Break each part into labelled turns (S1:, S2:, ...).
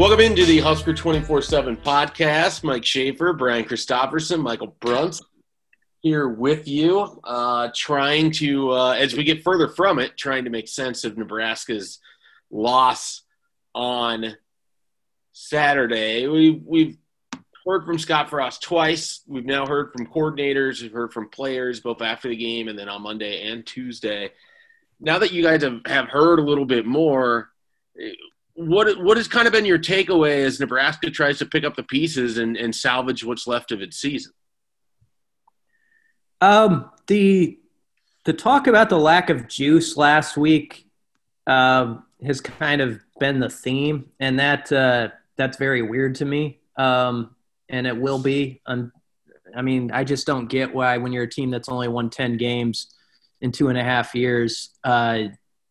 S1: Welcome into the Husker 24 7 podcast. Mike Schaefer, Brian Christopherson, Michael Bruntz here with you, uh, trying to, uh, as we get further from it, trying to make sense of Nebraska's loss on Saturday. We, we've heard from Scott Frost twice. We've now heard from coordinators, we've heard from players both after the game and then on Monday and Tuesday. Now that you guys have, have heard a little bit more, what what has kind of been your takeaway as Nebraska tries to pick up the pieces and, and salvage what's left of its season?
S2: Um, the the talk about the lack of juice last week um, has kind of been the theme, and that uh, that's very weird to me. Um, and it will be. I mean, I just don't get why when you're a team that's only won ten games in two and a half years, uh,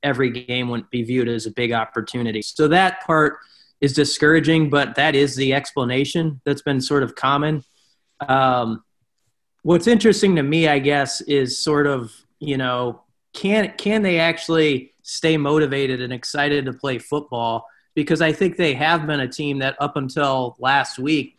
S2: every game wouldn't be viewed as a big opportunity. So that part is discouraging, but that is the explanation that's been sort of common. Um, what's interesting to me, I guess, is sort of you know can can they actually stay motivated and excited to play football? Because I think they have been a team that up until last week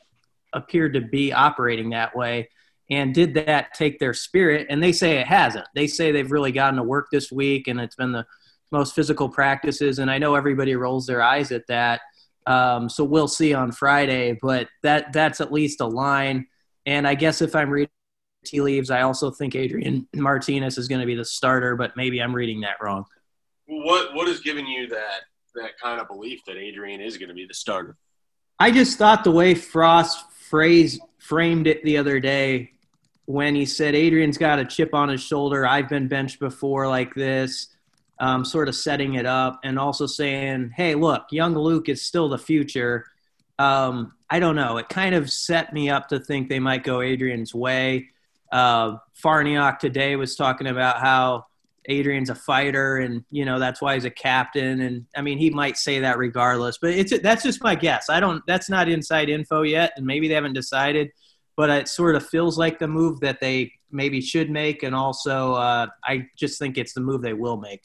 S2: appeared to be operating that way. And did that take their spirit? And they say it hasn't. They say they've really gotten to work this week, and it's been the most physical practices. And I know everybody rolls their eyes at that. Um, so we'll see on Friday, but that that's at least a line. And I guess if I'm reading tea leaves, I also think Adrian Martinez is going to be the starter, but maybe I'm reading that wrong.
S1: What what is giving you that that kind of belief that Adrian is going to be the starter?
S2: I just thought the way Frost phrase framed it the other day when he said Adrian's got a chip on his shoulder. I've been benched before like this um, sort of setting it up and also saying, hey, look, young Luke is still the future. Um, I don't know. It kind of set me up to think they might go Adrian's way. Uh, Farniok today was talking about how Adrian's a fighter, and you know that's why he's a captain. And I mean, he might say that regardless, but it's that's just my guess. I don't. That's not inside info yet, and maybe they haven't decided. But it sort of feels like the move that they maybe should make, and also uh, I just think it's the move they will make.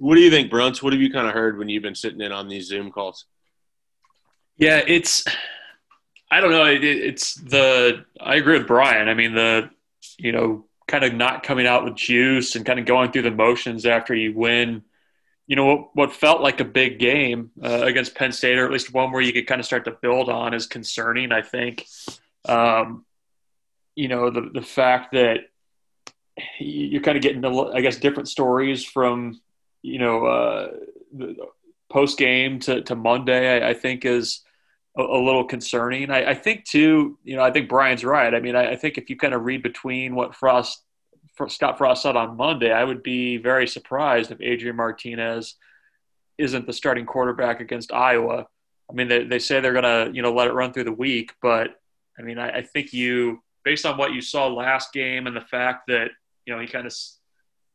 S1: What do you think, Bruntz? What have you kind of heard when you've been sitting in on these Zoom calls?
S3: Yeah, it's. I don't know. It, it's the. I agree with Brian. I mean, the, you know, kind of not coming out with juice and kind of going through the motions after you win. You know what? What felt like a big game uh, against Penn State, or at least one where you could kind of start to build on, is concerning. I think. Um, you know the the fact that you're kind of getting, I guess, different stories from you know, uh, post game to, to Monday, I, I think is a, a, little concerning. I, I, think too, you know, I think Brian's right. I mean, I, I think if you kind of read between what Frost, Scott Frost said on Monday, I would be very surprised if Adrian Martinez isn't the starting quarterback against Iowa. I mean, they, they say they're going to, you know, let it run through the week, but I mean, I, I think you, based on what you saw last game and the fact that, you know, he kind of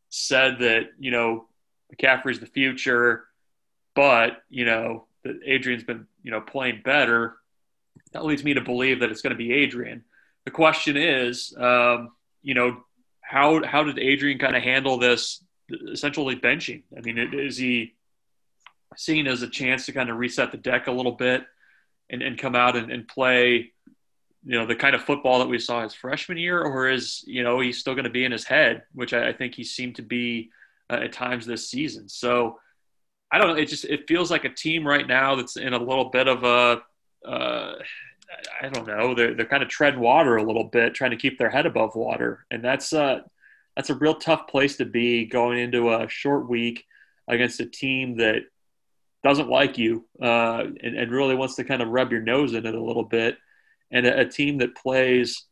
S3: said that, you know, McCaffrey's the future, but you know Adrian's been you know playing better. That leads me to believe that it's going to be Adrian. The question is, um, you know, how how did Adrian kind of handle this essentially benching? I mean, is he seen as a chance to kind of reset the deck a little bit and, and come out and, and play, you know, the kind of football that we saw his freshman year, or is you know he's still going to be in his head, which I, I think he seemed to be uh, at times this season. So I don't know. It just it feels like a team right now that's in a little bit of a uh, I don't know. They're they're kind of treading water a little bit, trying to keep their head above water, and that's uh that's a real tough place to be going into a short week against a team that doesn't like you uh, and, and, really wants to kind of rub your nose in it a little bit, and a, a team that plays,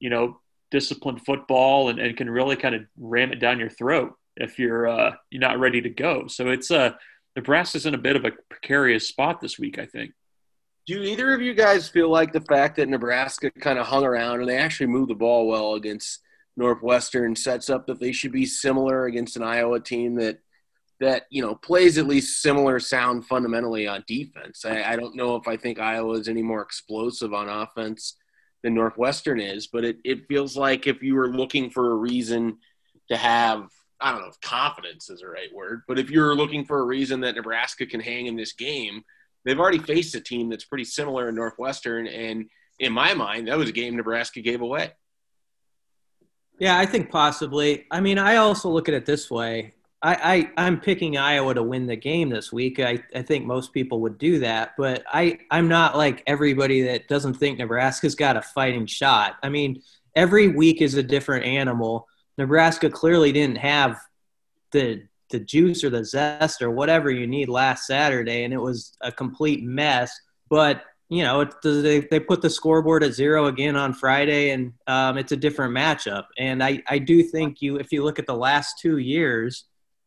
S3: you know, disciplined football and, and can really kind of ram it down your throat if you're uh, you're not ready to go. So it's uh, Nebraska's in a bit of a precarious spot this week, I think.
S1: Do either of you guys feel like the fact that Nebraska kind of hung around and they actually moved the ball well against Northwestern sets up that they should be similar against an Iowa team that that you know plays at least similar sound fundamentally on defense. I, I don't know if I think Iowa is any more explosive on offense than Northwestern is, but it, it feels like if you were looking for a reason to have I don't know if confidence is the right word, but if you're looking for a reason that Nebraska can hang in this game, they've already faced a team that's pretty similar in Northwestern, and in my mind, that was a game Nebraska gave away.
S2: Yeah, I think possibly. I mean, I also look at it this way. I, I am picking Iowa to win the game this week. I, I think most people would do that, but I I'm not like everybody that doesn't think Nebraska's got a fighting shot. I mean, every week is a different animal. Nebraska clearly didn't have the the juice or the zest or whatever you need last Saturday, and it was a complete mess. But you know, it, they they put the scoreboard at zero again on Friday, and um, it's a different matchup. And I I do think you if you look at the last two years,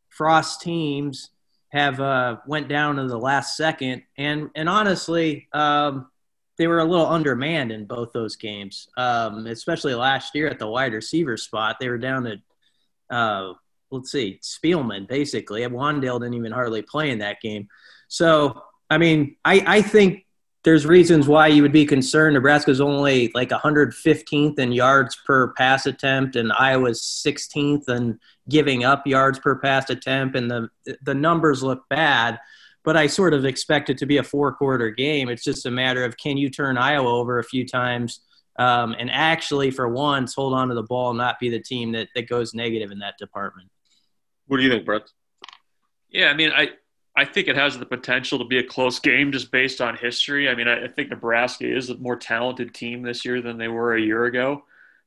S2: Frost teams have uh, went down to the last second, and and honestly, um, they were a little undermanned in both those games, um, especially last year at the wide receiver spot. They were down to uh, let's see, Spielman basically. Wan'Dale didn't even hardly play in that game. So, I mean, I, I think there's reasons why you would be concerned. Nebraska's only like 115th in yards per pass attempt, and Iowa's 16th in giving up yards per pass attempt, and the the numbers look bad. But I sort of expect it to be a four quarter game. It's just a matter of can you turn Iowa over a few times um, and actually, for once, hold on to the ball, and not be the team that, that goes negative in that department.
S1: What do you think, Brett?
S3: Yeah, I mean, I I think it has the potential to be a close game just based on history. I mean, I, I think Nebraska is a more talented team this year than they were a year ago.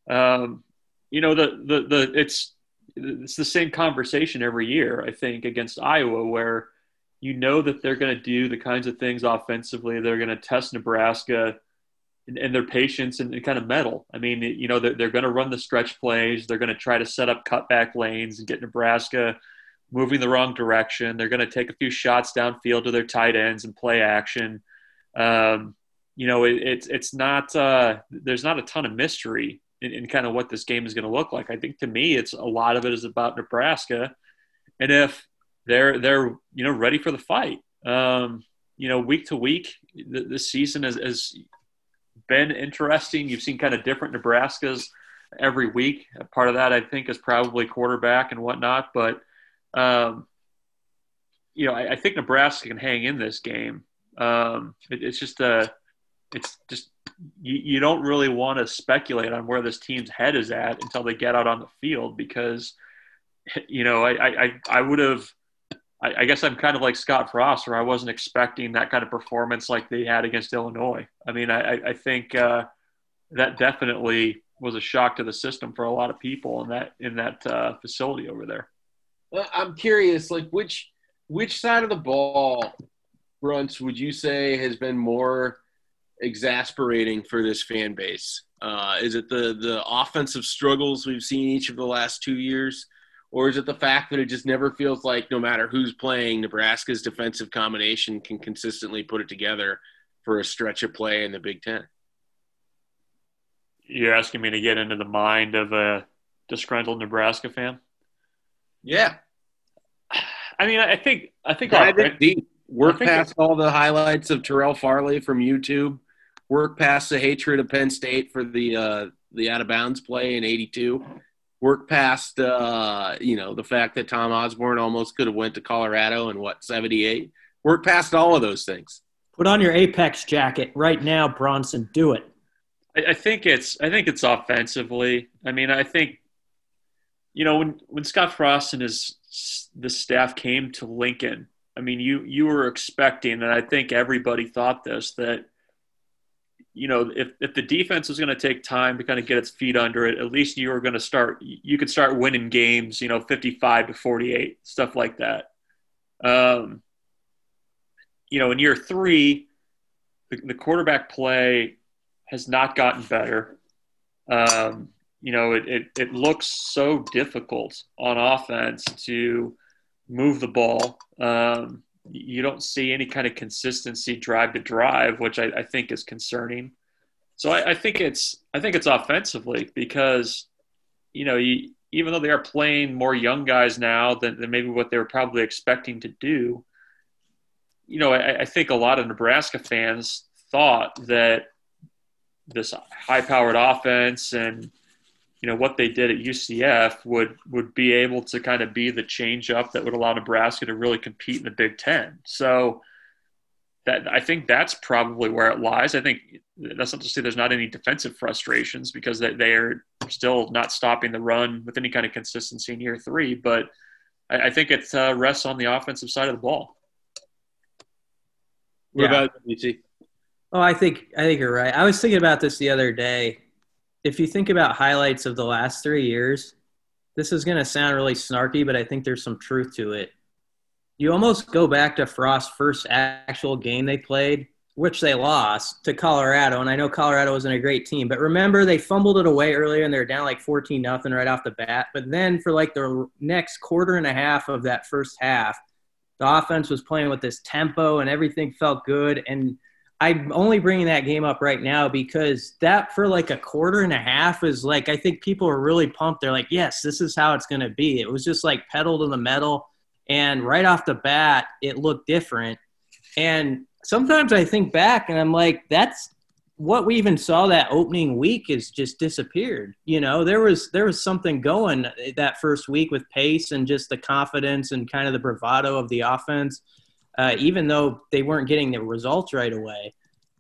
S3: Um, you know, the the the it's it's the same conversation every year. I think against Iowa, where you know that they're going to do the kinds of things offensively. They're going to test Nebraska and, and their patience and, and, kind of metal. I mean, you know, they're, they're going to run the stretch plays. They're going to try to set up cutback lanes and get Nebraska moving the wrong direction. They're going to take a few shots downfield to their tight ends and play action. Um, you know, it, it's it's not uh, there's not a ton of mystery in, in kind of what this game is going to look like. I think to me, it's a lot of it is about Nebraska, and if they're they're you know ready for the fight. Um, you know, week to week, the, the season has, is been interesting. You've seen kind of different Nebraskas every week. Part of that, I think, is probably quarterback and whatnot. But, um, you know, I, I, think Nebraska can hang in this game. Um, it, it's just a, uh, it's just you, you don't really want to speculate on where this team's head is at until they get out on the field because, you know, I I, I would have – I, I, guess I'm kind of like Scott Frost, where I wasn't expecting that kind of performance like they had against Illinois. I mean, I, I think uh, that definitely was a shock to the system for a lot of people in that in that uh, facility over there.
S1: I'm curious, like which which side of the ball, Bruntz, would you say has been more exasperating for this fan base? Uh, is it the the offensive struggles we've seen each of the last two years? Or is it the fact that it just never feels like no matter who's playing, Nebraska's defensive combination can consistently put it together for a stretch of play in the Big Ten?
S3: You're asking me to get into the mind of a disgruntled Nebraska fan?
S1: Yeah.
S3: I mean, I think I think
S1: Dive our, deep. Work past all the highlights of Terrell Farley from YouTube. Work past the hatred of Penn State for the uh, the out of bounds play in '82 work past uh, you know the fact that Tom Osborne almost could have went to Colorado in what 78 work past all of those things.
S2: Put on your apex jacket right now Bronson. Do it.
S3: I, I think it's I think it's offensively. I mean I think you know when when Scott Frost and his the staff came to Lincoln I mean you you were expecting and I think everybody thought this that you know, if, if the defense was going to take time to kind of get its feet under it, at least you were going to start, you could start winning games, you know, 55 to 48, stuff like that. Um, you know, in year three, the, the quarterback play has not gotten better. Um, you know, it, it, it looks so difficult on offense to move the ball. Um, you don't see any kind of consistency drive to drive, which I, I think is concerning. So I, I, think it's I think it's offensively because you know you, even though they are playing more young guys now than, than maybe what they were probably expecting to do, you know I, I think a lot of Nebraska fans thought that this high-powered offense and you know what they did at UCF would would be able to kind of be the change up that would allow Nebraska to really compete in the Big Ten. So that I think that's probably where it lies. I think that's not to say there's not any defensive frustrations because they, they are still not stopping the run with any kind of consistency in year three. But I, I think it uh, rests on the offensive side of the ball.
S1: What
S2: Yeah.
S1: about you?
S2: Oh, I think I think you're right. I was thinking about this the other day. If you think about highlights of the last three years, this is going to sound really snarky, but I think there's some truth to it. You almost go back to Frost's first actual game they played, which they lost to Colorado, and I know Colorado wasn't a great team, but remember they fumbled it away earlier and they were down like 14 nothing right off the bat. But then for like the next quarter and a half of that first half, the offense was playing with this tempo and everything felt good and I'm only bringing that game up right now because that for like a quarter and a half is like I think people are really pumped. They're like, yes, this is how it's going to be. It was just like pedal to the metal, and right off the bat, it looked different. And sometimes I think back and I'm like, that's what we even saw that opening week is just disappeared. You know, there was there was something going that first week with pace and just the confidence and kind of the bravado of the offense uh, even though they weren't getting the results right away.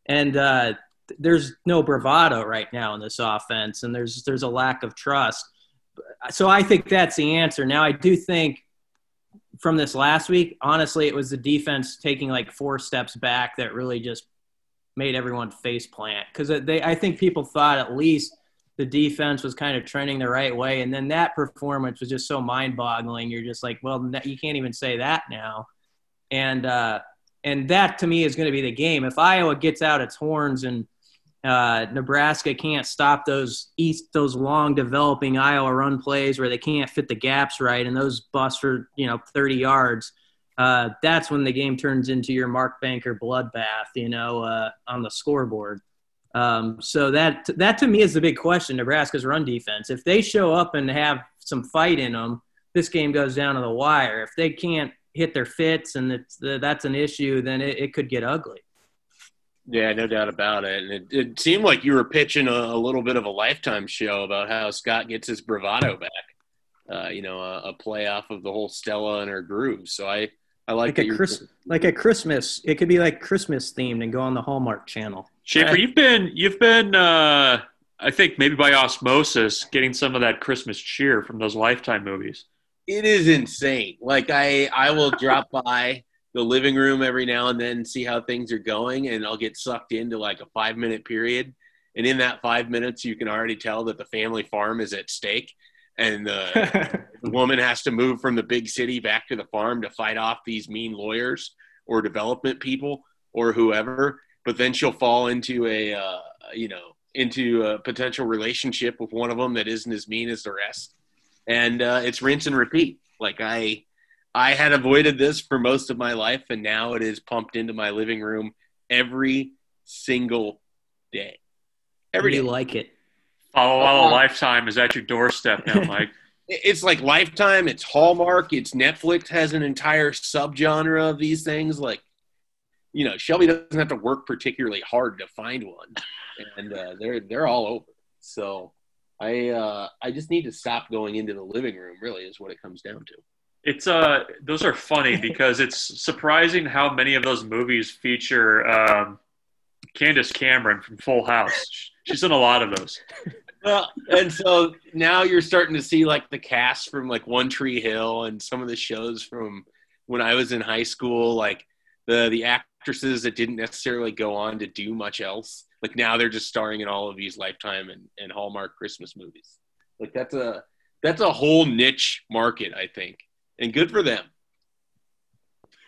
S2: And uh, there's no bravado right now in this offense, and there's there's a lack of trust. So I think that's the answer. Now I do think from this last week, honestly, it was the defense taking like four steps back that really just made everyone face plant because they I think people thought at least the defense was kind of trending the right way, and then that performance was just so mind boggling. You're just like, well, you can't even say that now and uh, and that to me is going to be the game. If Iowa gets out its horns and uh, Nebraska can't stop those east those long developing Iowa run plays where they can't fit the gaps right and those busts for you know 30 yards, uh, that's when the game turns into your Mark Banker bloodbath, you know, uh, on the scoreboard. Um, so that that to me is the big question. Nebraska's run defense. If they show up and have some fight in them, this game goes down to the wire. If they can't hit their fits and it's, that's an issue, then it, it could get ugly.
S1: Yeah, no doubt about it. And it, it seemed like you were pitching a, a, little bit of a lifetime show about how Scott gets his bravado back. Uh, you know, a, a play off of the whole Stella and her groove. So I, I like,
S2: like a Chris, like a Christmas. It could be like Christmas themed and go on the Hallmark Channel.
S3: Schaefer, you've been you've been uh, I think maybe by osmosis getting some of that Christmas cheer from those Lifetime movies
S1: it is insane. Like I, I will drop by the living room every now and then, see how things are going, and I'll get sucked into like a five minute period. And in that five minutes, you can already tell that the family farm is at stake, and the, the woman has to move from the big city back to the farm to fight off these mean lawyers or development people or whoever. But then she'll fall into a, uh, you know, into a potential relationship with one of them that isn't as mean as the rest and uh, it's rinse and repeat. Like I, I had avoided this for most of my life, and now it is pumped into my living room every single day. Every
S2: you
S1: day.
S2: like it.
S3: Follow uh, Lifetime is at your doorstep now, Mike.
S1: it's like Lifetime. It's Hallmark. It's Netflix has an entire subgenre of these things. Like, you know, Shelby doesn't have to work particularly hard to find one, and uh, they're they're all over. So I uh, I just need to stop going into the living room. Really, is what it comes down to.
S3: It's uh, those are funny because it's surprising how many of those movies feature um, Candace Cameron from Full House. She's in a lot of those.
S1: Well, and so now you're starting to see like the cast from like One Tree Hill and some of the shows from when I was in high school, like the the actresses that didn't necessarily go on to do much else like now they're just starring in all of these lifetime and, and hallmark christmas movies. Like that's a that's a whole niche market i think and good for them.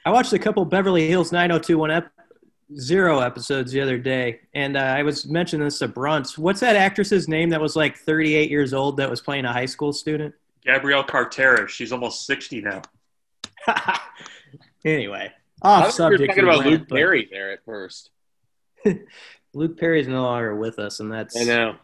S2: I watched a couple beverly hills 90210 ep- zero episodes the other day and uh, i was mentioning this to bruntz what's that actress's name that was like 38 years old that was playing a high school student?
S3: Gabrielle carteris she's almost 60 now.
S2: Anyway off subject
S1: you're talking about went, luke perry there at first
S2: Luke Perry's no longer with us, and that's
S1: I know.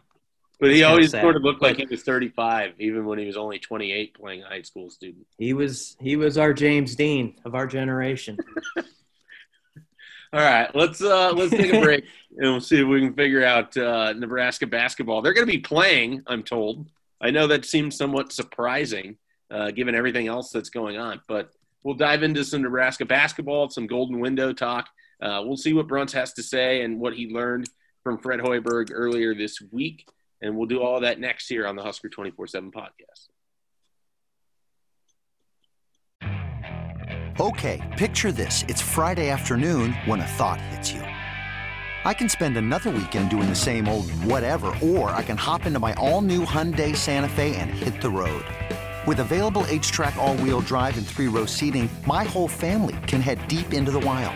S1: But he always sort of looked like he was 35, even when he was only 28, playing a high school student.
S2: He was he was our James Dean of our generation.
S1: All right, let's uh, let's take a break and we'll see if we can figure out uh, Nebraska basketball. They're going to be playing, I'm told. I know that seems somewhat surprising, uh, given everything else that's going on. But we'll dive into some Nebraska basketball, some Golden Window talk, uh, we'll see what Bruntz has to say and what he learned from Fred Hoiberg earlier this week. And we'll do all that next here on the Husker 24 7 podcast.
S4: Okay, picture this. It's Friday afternoon when a thought hits you. I can spend another weekend doing the same old whatever, or I can hop into my all new Hyundai Santa Fe and hit the road. With available H track, all wheel drive, and three row seating, my whole family can head deep into the wild.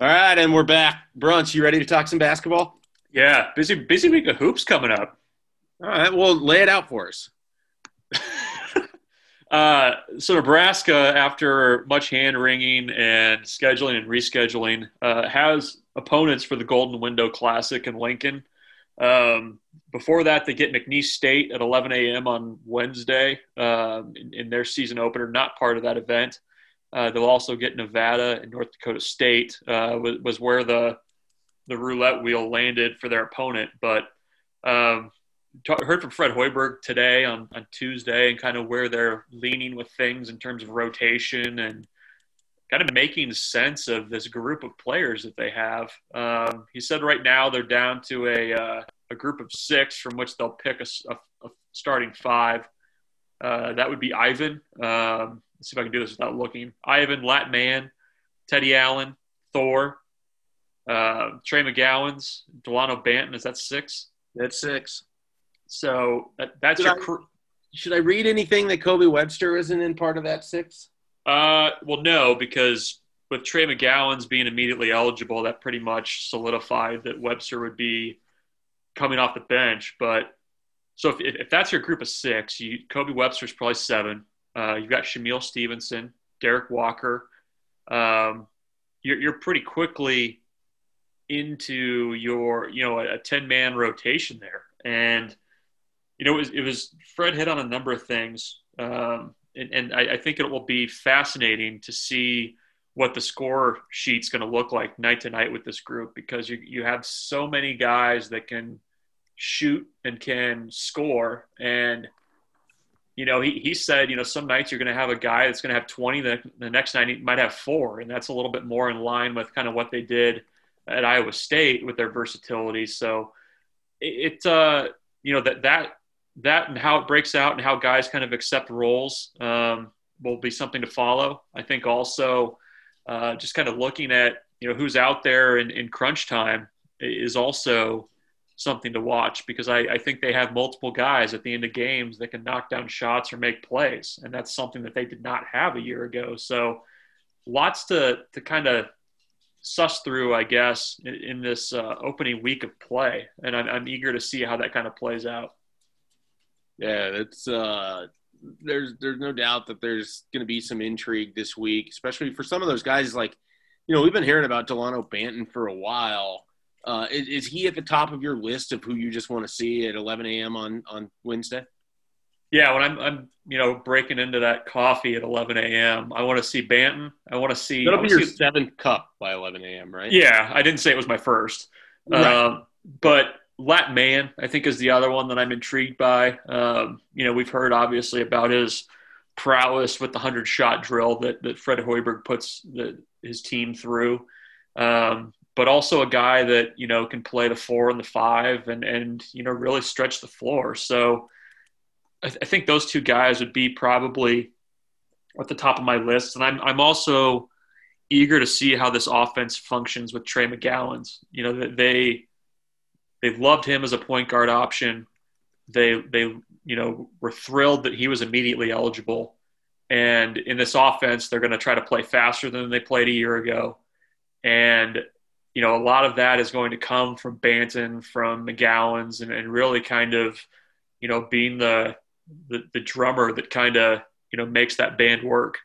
S1: All right, and we're back. Brunch, you ready to talk some basketball?
S3: Yeah, busy busy week of hoops coming up.
S1: All right, well, lay it out for us.
S3: uh, so Nebraska, after much hand wringing and scheduling and rescheduling, uh, has opponents for the Golden Window Classic in Lincoln. Um, before that, they get McNeese State at 11 a.m. on Wednesday uh, in, in, their season opener, not part of that event. Uh, they'll also get Nevada and North Dakota State uh, was, was, where the the roulette wheel landed for their opponent. But um, talk, heard from Fred Hoiberg today on, on Tuesday and kind of where they're leaning with things in terms of rotation and kind of making sense of this group of players that they have. Um, he said right now they're down to a, uh, a group of six from which they'll pick a, a, a starting five. Uh, that would be Ivan, um, Let's see if I can do this without looking. Ivan, Lat Mayen, Teddy Allen, Thor, uh, Trey McGowens, Dalano Banton. Is that six?
S1: That's six.
S3: So that, that's
S1: should
S3: your.
S1: I, should I read anything that Kobe Webster isn't in part of that six?
S3: Uh, well, no, because with Trey McGowens being immediately eligible, that pretty much solidified that Webster would be coming off the bench. But so if, if that's your group of six, you, Kobe Webster's probably seven. Uh, you've got Shamiel Stevenson, Derrick Walker. Um, you're, you're, pretty quickly into your, you know, a 10 man rotation there. And, you know, it was, it was, Fred hit on a number of things. Um, and, and I, I, think it will be fascinating to see what the score sheet's going to look like night to night with this group because you, you have so many guys that can shoot and can score. And, you know, he, he said, you know, some nights you're going to have a guy that's going to have 20, the, the next night he might have four. And that's a little bit more in line with kind of what they did at Iowa State with their versatility. So it, it uh, you know, that, that, that and how it breaks out and how guys kind of accept roles um, will be something to follow. I think also uh, just kind of looking at, you know, who's out there in, in crunch time is also something to watch because I, I, think they have multiple guys at the end of games that can knock down shots or make plays, and that's something that they did not have a year ago. So, lots to to kind of suss through, I guess, in, in this uh, opening week of play, and I'm, I'm, eager to see how that kind of plays out.
S1: Yeah, it's uh, there's there's no doubt that there's going to be some intrigue this week, especially for some of those guys. Like, you know, we've been hearing about Dalano Banton for a while uh, is, is, he at the top of your list of who you just want to see at 11 a.m. on on Wednesday?
S3: Yeah, when I'm, I'm you know breaking into that coffee at 11 a.m., I want to see Banton. I want to see.
S1: That'll be your see, seventh cup by 11 a.m. Right?
S3: Yeah, I didn't say it was my first, right. um, but Lat Mayen I think is the other one that I'm intrigued by. Um, you know, we've heard obviously about his prowess with the hundred shot drill that that Fred Hoiberg puts the, his team through. Um, but also a guy that you know can play the four and the five and and you know really stretch the floor. So I, th- I think those two guys would be probably at the top of my list. And I'm I'm also eager to see how this offense functions with Trey McGowens. You know they they loved him as a point guard option. They they you know were thrilled that he was immediately eligible. And in this offense, they're going to try to play faster than they played a year ago. And, you know, a lot of that is going to come from Banton, from McGowens, and, and really kind of, you know, being the, the, the drummer that kind of, you know, makes that band work.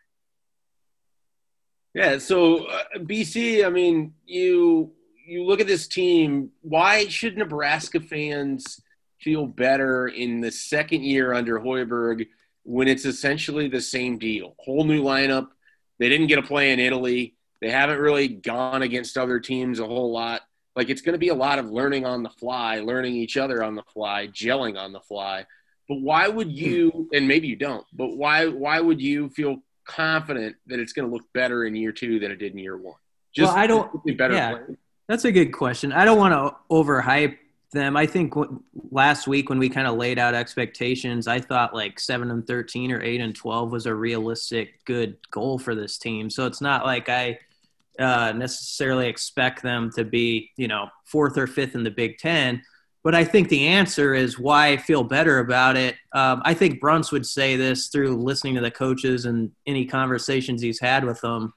S1: Yeah. So uh, BC, I mean, you you look at this team. Why should Nebraska fans feel better in the second year under Hoiberg when it's essentially the same deal? Whole new lineup. They didn't get a play in Italy. They haven't really gone against other teams a whole lot. Like it's going to be a lot of learning on the fly, learning each other on the fly, gelling on the fly. But why would hmm. you? And maybe you don't. But why? Why would you feel confident that it's going to look better in year two than it did in year one?
S2: Just well, I don't. Better yeah, that's a good question. I don't want to overhype them. I think last week when we kind of laid out expectations, I thought like seven and thirteen or eight and twelve was a realistic good goal for this team. So it's not like I uh, necessarily expect them to be, you know, fourth or fifth in the Big Ten. But I think the answer is why I feel better about it. Um, I think Bruntz would say this through listening to the coaches and any conversations he's had with them,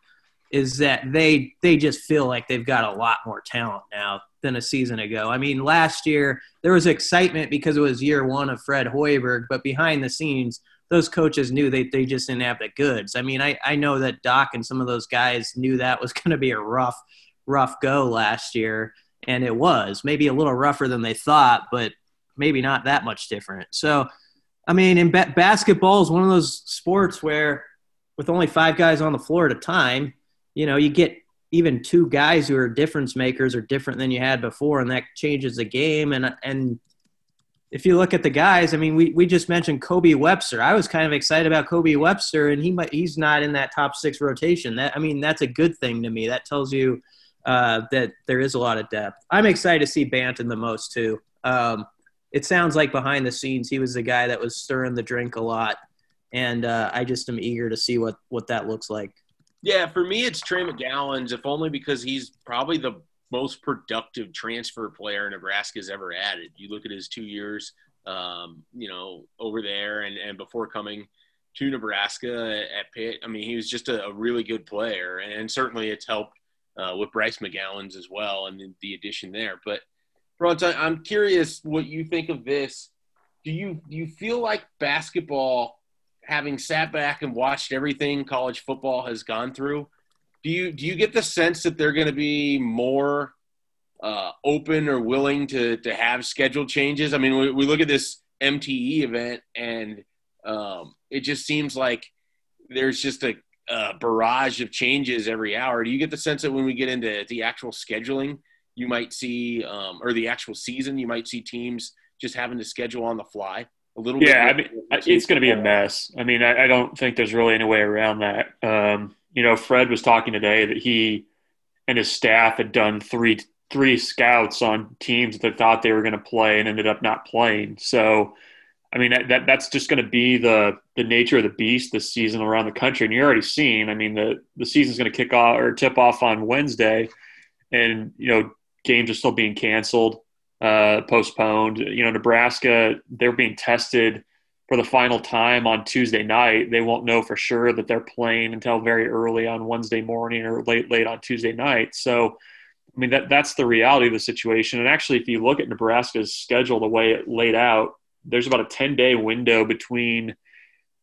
S2: is that they they just feel like they've got a lot more talent now than a season ago. I mean, last year there was excitement because it was year one of Fred Hoiberg, but behind the scenes, those coaches knew they, they just didn't have the goods. I mean, I, I know that Doc and some of those guys knew that was going to be a rough, rough go last year and it was maybe a little rougher than they thought, but maybe not that much different. So, I mean, in ba- basketball is one of those sports where, with only five guys on the floor at a time, you know, you get even two guys who are difference makers are different than you had before, and that changes the game. And and if you look at the guys, I mean, we, we just mentioned Kobe Webster. I was kind of excited about Kobe Webster, and he might, he's not in that top six rotation. That I mean, that's a good thing to me. That tells you uh, that there is a lot of depth. I'm excited to see Banton the most too. Um, it sounds like behind the scenes he was the guy that was stirring the drink a lot, and uh, I just am eager to see what what that looks like.
S1: Yeah, for me it's Trey McGowens, if only because he's probably the most productive transfer player Nebraska's ever added. You look at his two years, um, you know, over there, and and before coming to Nebraska at Pitt. I mean, he was just a, a really good player, and certainly it's helped uh, with Bryce McGowens as well, and the, the addition there. But Bruntz, I'm curious what you think of this. Do you do you feel like basketball, having sat back and watched everything college football has gone through, do you do you get the sense that they're going to be more uh, open or willing to to have schedule changes? I mean, we, we look at this MTE event, and um, it just seems like there's just a uh, barrage of changes every hour. Do you get the sense that when we get into the actual scheduling, you might see, um, or the actual season, you might see teams just having to schedule on the fly a little
S3: yeah,
S1: bit?
S3: Yeah, I mean, it's going to be a mess. I mean, I, I, don't think there's really any way around that. Um, you know, Fred was talking today that he and his staff had done three three scouts on teams that thought they were going to play and ended up not playing. So I mean, that, that's just going to be the the nature of the beast this season around the country. And you're already seeing. I mean, the the season's going to kick off or tip off on Wednesday, and you know games are still being canceled, uh, postponed. You know, Nebraska they're being tested for the final time on Tuesday night. They won't know for sure that they're playing until very early on Wednesday morning or late late on Tuesday night. So. I mean that that's the reality of the situation. And actually, if you look at Nebraska's schedule, the way it laid out, there's about a 10 day window between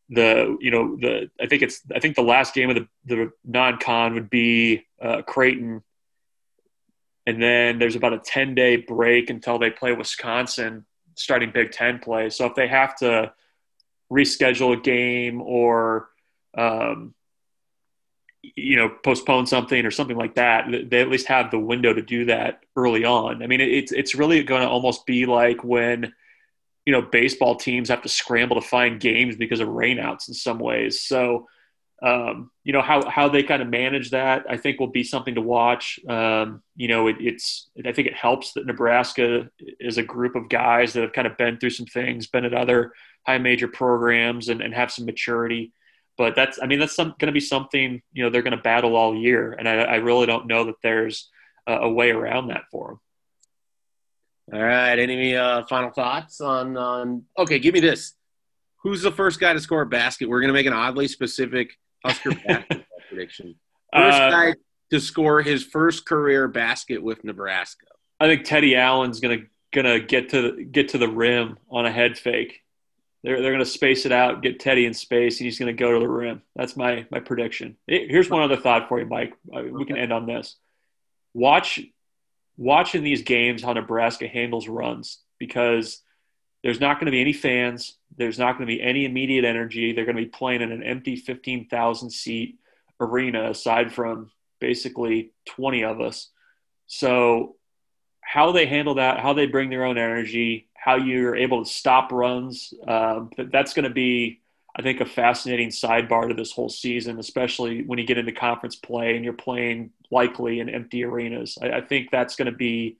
S3: the you know the I think it's I think the last game of the the non-con would be uh, Creighton, and then there's about a 10 day break until they play Wisconsin starting Big Ten play. So if they have to reschedule a game or um, you know postpone something or something like that, they at least have the window to do that early on. I mean, it's it's really going to almost be like when you know, baseball teams have to scramble to find games because of rainouts in some ways. So, um, you know, how, how they kind of manage that, I think will be something to watch. Um, you know, it, it's, I think it helps that Nebraska is a group of guys that have kind of been through some things, been at other high major programs and, and have some maturity. But that's, I mean, that's going to be something, you know, they're going to battle all year. And I, I really don't know that there's a, a way around that for them.
S1: All right. Any uh, final thoughts on on? Okay, give me this. Who's the first guy to score a basket? We're going to make an oddly specific Husker basketball prediction. First
S3: Uh,
S1: guy to score his first career basket with Nebraska.
S3: I think Teddy Allen's gonna gonna get to get to the rim on a head fake. They're they're gonna space it out, get Teddy in space, and he's gonna go to the rim. That's my my prediction. Here's one other thought for you, Mike. Uh, We can end on this. Watch watching these games how Nebraska handles runs because there's not going to be any fans. There's not going to be any immediate energy. They're going to be playing in an empty 15,000 seat arena aside from basically 20 of us. So how they handle that, how they bring their own energy, how you're able to stop runs, that- that's going to be, I think, a fascinating sidebar to this whole season, especially when you get into conference play and you're playing likely in empty arenas. I, I think that's going to be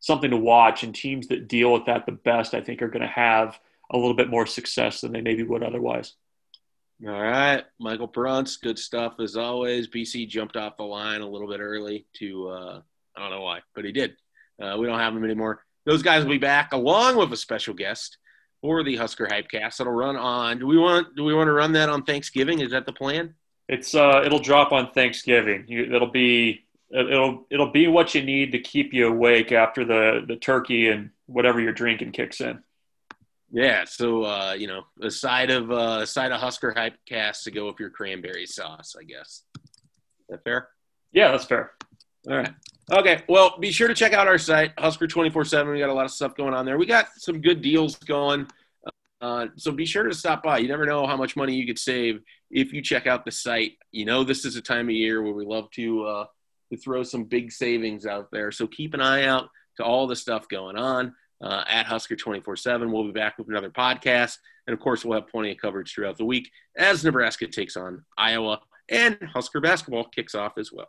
S3: something to watch, and teams that deal with that the best, I think, are going to have a little bit more success than they maybe would otherwise.
S1: All right, Michael Bruntz, good stuff as always. BC jumped off the line a little bit early to uh, I don't know why, but he did. Uh, we don't have him anymore. Those guys will be back along with a special guest for the Husker Hypecast. That'll run on. Do we want? Do we want to run that on Thanksgiving? Is that the plan?
S3: It's uh, it'll drop on Thanksgiving. You, it'll be it'll it'll be what you need to keep you awake after the the turkey and whatever you're drinking kicks in.
S1: Yeah. So uh, you know, a side of uh, a side of Husker Hypecast to go with your cranberry sauce, I guess. Is that fair?
S3: Yeah, that's fair.
S1: All right. Okay. Well, be sure to check out our site, Husker 24 7. We got a lot of stuff going on there. We got some good deals going. Uh, so be sure to stop by. You never know how much money you could save if you check out the site. You know, this is a time of year where we love to, uh, to throw some big savings out there. So keep an eye out to all the stuff going on uh, at Husker 24 7. We'll be back with another podcast. And of course, we'll have plenty of coverage throughout the week as Nebraska takes on Iowa and Husker basketball kicks off as well.